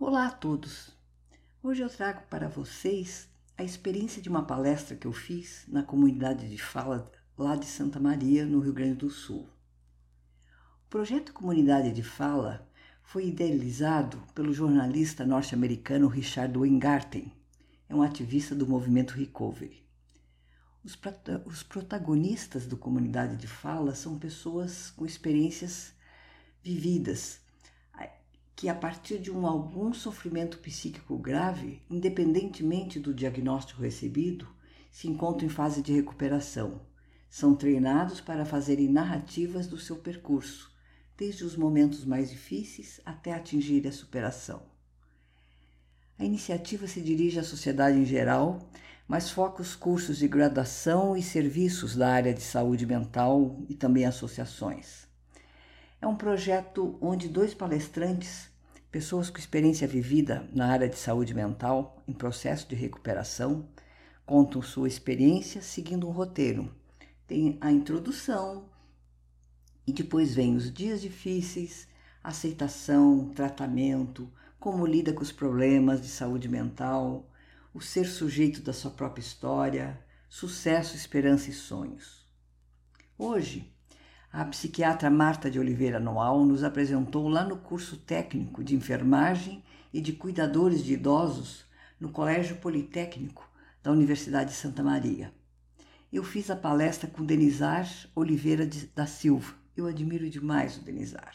Olá a todos! Hoje eu trago para vocês a experiência de uma palestra que eu fiz na comunidade de fala lá de Santa Maria, no Rio Grande do Sul. O projeto Comunidade de Fala foi idealizado pelo jornalista norte-americano Richard Weingarten, é um ativista do movimento Recovery. Os, os protagonistas do Comunidade de Fala são pessoas com experiências vividas, que a partir de um algum sofrimento psíquico grave, independentemente do diagnóstico recebido, se encontram em fase de recuperação. São treinados para fazerem narrativas do seu percurso, desde os momentos mais difíceis até atingir a superação. A iniciativa se dirige à sociedade em geral, mas foca os cursos de graduação e serviços da área de saúde mental e também associações. É um projeto onde dois palestrantes, pessoas com experiência vivida na área de saúde mental em processo de recuperação, contam sua experiência seguindo um roteiro. Tem a introdução e depois vem os dias difíceis, aceitação, tratamento, como lida com os problemas de saúde mental, o ser sujeito da sua própria história, sucesso, esperança e sonhos. Hoje, a psiquiatra Marta de Oliveira Noal nos apresentou lá no curso técnico de enfermagem e de cuidadores de idosos no Colégio Politécnico da Universidade de Santa Maria. Eu fiz a palestra com Denizar Oliveira de, da Silva. Eu admiro demais o Denizar.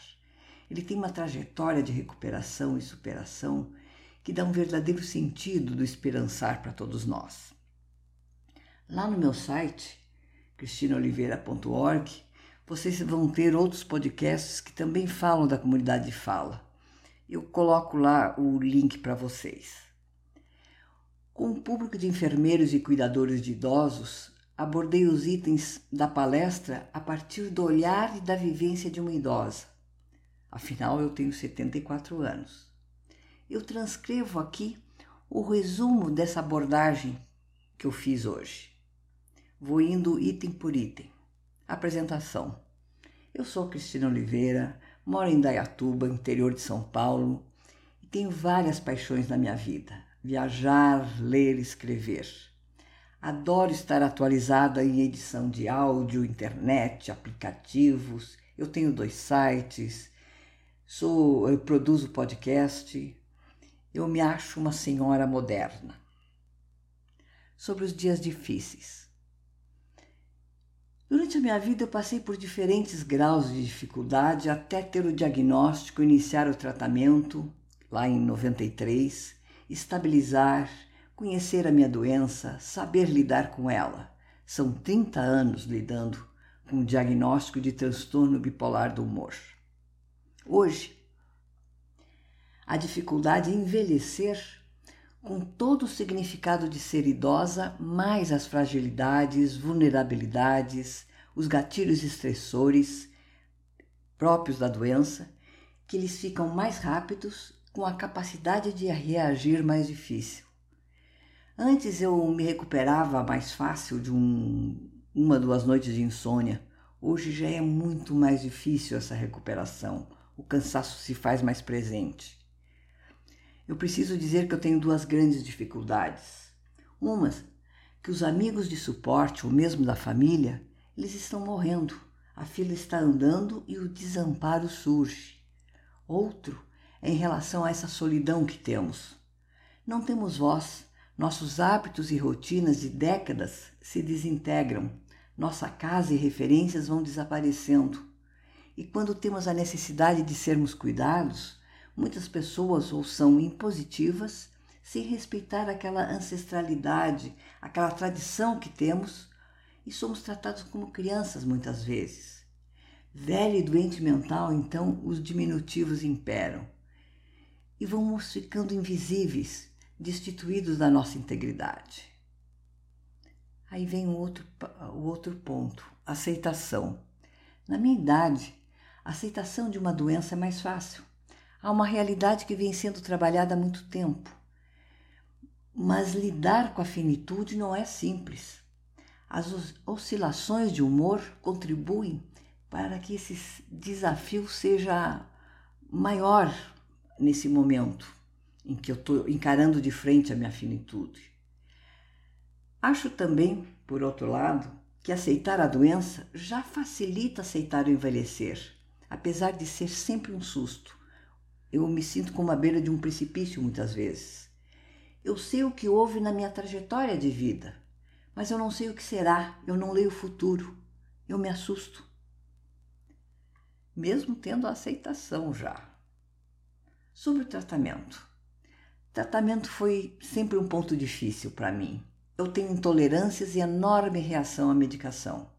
Ele tem uma trajetória de recuperação e superação que dá um verdadeiro sentido do esperançar para todos nós. Lá no meu site, cristinoliveira.org, vocês vão ter outros podcasts que também falam da comunidade de fala. Eu coloco lá o link para vocês. Com o público de enfermeiros e cuidadores de idosos, abordei os itens da palestra a partir do olhar e da vivência de uma idosa. Afinal, eu tenho 74 anos. Eu transcrevo aqui o resumo dessa abordagem que eu fiz hoje. Vou indo item por item. Apresentação. Eu sou Cristina Oliveira, moro em Dayatuba, interior de São Paulo, e tenho várias paixões na minha vida: viajar, ler, escrever. Adoro estar atualizada em edição de áudio, internet, aplicativos. Eu tenho dois sites, sou, eu produzo podcast. Eu me acho uma senhora moderna. Sobre os dias difíceis. Durante a minha vida, eu passei por diferentes graus de dificuldade até ter o diagnóstico, iniciar o tratamento, lá em 93, estabilizar, conhecer a minha doença, saber lidar com ela. São 30 anos lidando com o diagnóstico de transtorno bipolar do humor. Hoje, a dificuldade em envelhecer com todo o significado de ser idosa, mais as fragilidades, vulnerabilidades, os gatilhos estressores próprios da doença, que eles ficam mais rápidos com a capacidade de reagir mais difícil. Antes eu me recuperava mais fácil de um, uma, duas noites de insônia. Hoje já é muito mais difícil essa recuperação. O cansaço se faz mais presente eu preciso dizer que eu tenho duas grandes dificuldades. Uma, que os amigos de suporte, ou mesmo da família, eles estão morrendo, a fila está andando e o desamparo surge. Outro é em relação a essa solidão que temos. Não temos voz, nossos hábitos e rotinas de décadas se desintegram, nossa casa e referências vão desaparecendo. E quando temos a necessidade de sermos cuidados, Muitas pessoas ou são impositivas, sem respeitar aquela ancestralidade, aquela tradição que temos, e somos tratados como crianças muitas vezes. Velho e doente mental, então, os diminutivos imperam. E vamos ficando invisíveis, destituídos da nossa integridade. Aí vem o outro, o outro ponto, aceitação. Na minha idade, a aceitação de uma doença é mais fácil Há uma realidade que vem sendo trabalhada há muito tempo. Mas lidar com a finitude não é simples. As oscilações de humor contribuem para que esse desafio seja maior nesse momento em que eu estou encarando de frente a minha finitude. Acho também, por outro lado, que aceitar a doença já facilita aceitar o envelhecer, apesar de ser sempre um susto. Eu me sinto como à beira de um precipício muitas vezes. Eu sei o que houve na minha trajetória de vida, mas eu não sei o que será, eu não leio o futuro, eu me assusto. Mesmo tendo a aceitação já. Sobre o tratamento. Tratamento foi sempre um ponto difícil para mim. Eu tenho intolerâncias e enorme reação à medicação.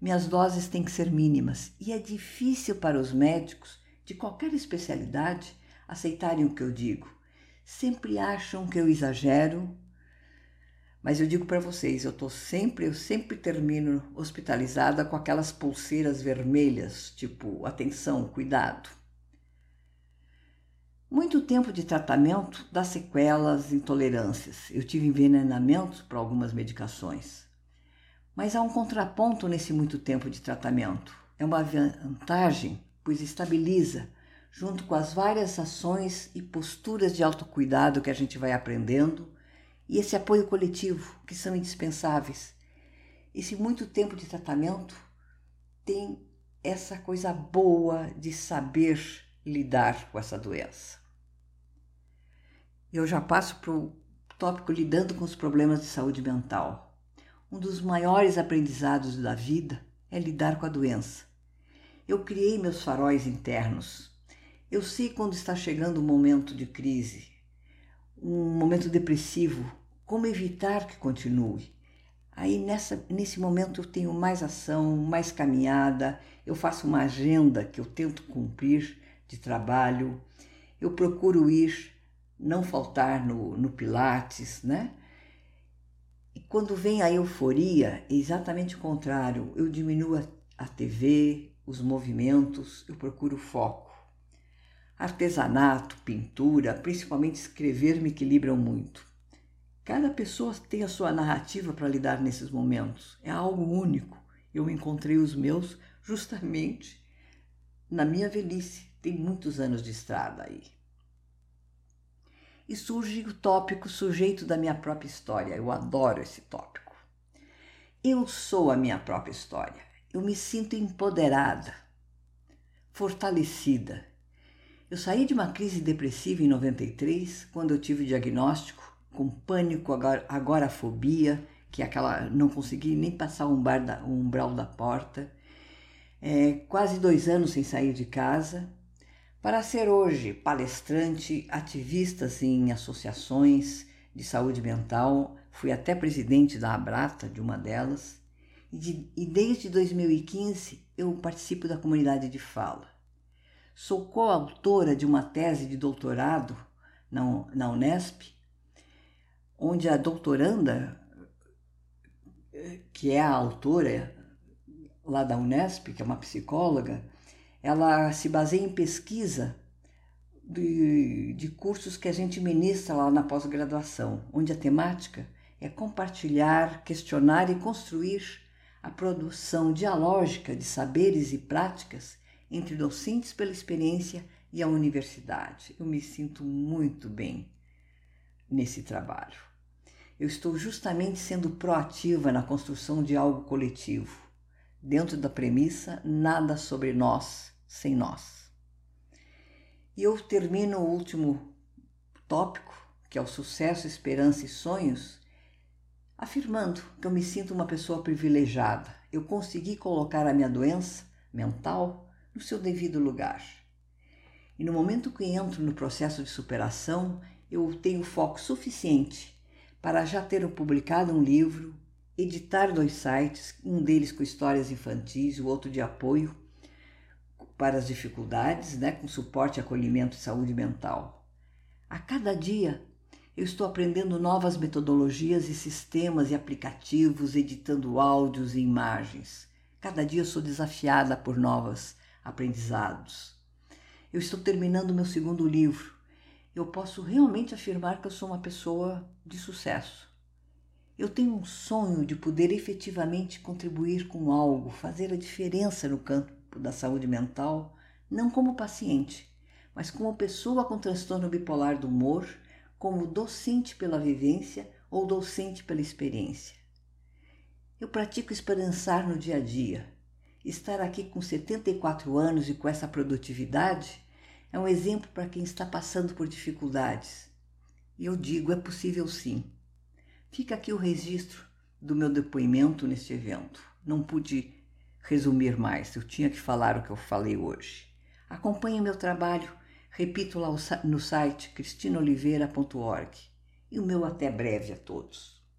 Minhas doses têm que ser mínimas e é difícil para os médicos de qualquer especialidade aceitarem o que eu digo. Sempre acham que eu exagero, mas eu digo para vocês, eu tô sempre, eu sempre termino hospitalizada com aquelas pulseiras vermelhas, tipo, atenção, cuidado. Muito tempo de tratamento dá sequelas, intolerâncias. Eu tive envenenamento para algumas medicações. Mas há um contraponto nesse muito tempo de tratamento. É uma vantagem, pois estabiliza, junto com as várias ações e posturas de autocuidado que a gente vai aprendendo e esse apoio coletivo, que são indispensáveis. Esse muito tempo de tratamento tem essa coisa boa de saber lidar com essa doença. Eu já passo para o tópico lidando com os problemas de saúde mental. Um dos maiores aprendizados da vida é lidar com a doença. Eu criei meus faróis internos. Eu sei quando está chegando um momento de crise, um momento depressivo, como evitar que continue. Aí nessa, nesse momento eu tenho mais ação, mais caminhada, eu faço uma agenda que eu tento cumprir de trabalho, eu procuro ir, não faltar no, no Pilates, né? E quando vem a euforia, é exatamente o contrário, eu diminuo a, a TV, os movimentos, eu procuro foco. Artesanato, pintura, principalmente escrever me equilibram muito. Cada pessoa tem a sua narrativa para lidar nesses momentos. É algo único. Eu encontrei os meus justamente na minha velhice. Tem muitos anos de estrada aí. E surge o tópico sujeito da minha própria história. Eu adoro esse tópico. Eu sou a minha própria história. Eu me sinto empoderada, fortalecida. Eu saí de uma crise depressiva em 93, quando eu tive o diagnóstico com pânico, agorafobia, que é aquela não consegui nem passar o umbral da, o umbral da porta, é, quase dois anos sem sair de casa, para ser hoje palestrante, ativista em associações de saúde mental, fui até presidente da Abrata, de uma delas, e, de, e desde 2015 eu participo da comunidade de fala. Sou coautora de uma tese de doutorado na, na Unesp onde a doutoranda, que é a autora lá da Unesp, que é uma psicóloga, ela se baseia em pesquisa de, de cursos que a gente ministra lá na pós-graduação, onde a temática é compartilhar, questionar e construir a produção dialógica de saberes e práticas entre docentes pela experiência e a universidade. Eu me sinto muito bem nesse trabalho. Eu estou justamente sendo proativa na construção de algo coletivo, dentro da premissa nada sobre nós sem nós. E eu termino o último tópico, que é o sucesso, esperança e sonhos, afirmando que eu me sinto uma pessoa privilegiada. Eu consegui colocar a minha doença mental no seu devido lugar. E no momento que entro no processo de superação, eu tenho foco suficiente para já ter publicado um livro, editar dois sites, um deles com histórias infantis, o outro de apoio para as dificuldades, né, com suporte, acolhimento e saúde mental. A cada dia eu estou aprendendo novas metodologias e sistemas e aplicativos, editando áudios e imagens. Cada dia sou desafiada por novos aprendizados. Eu estou terminando meu segundo livro, eu posso realmente afirmar que eu sou uma pessoa de sucesso. Eu tenho um sonho de poder efetivamente contribuir com algo, fazer a diferença no campo da saúde mental, não como paciente, mas como pessoa com transtorno bipolar do humor, como docente pela vivência ou docente pela experiência. Eu pratico esperançar no dia a dia. Estar aqui com 74 anos e com essa produtividade é um exemplo para quem está passando por dificuldades. E eu digo, é possível sim. Fica aqui o registro do meu depoimento neste evento. Não pude resumir mais, eu tinha que falar o que eu falei hoje. Acompanhe meu trabalho, repito lá no site cristinoliveira.org. E o meu até breve a todos.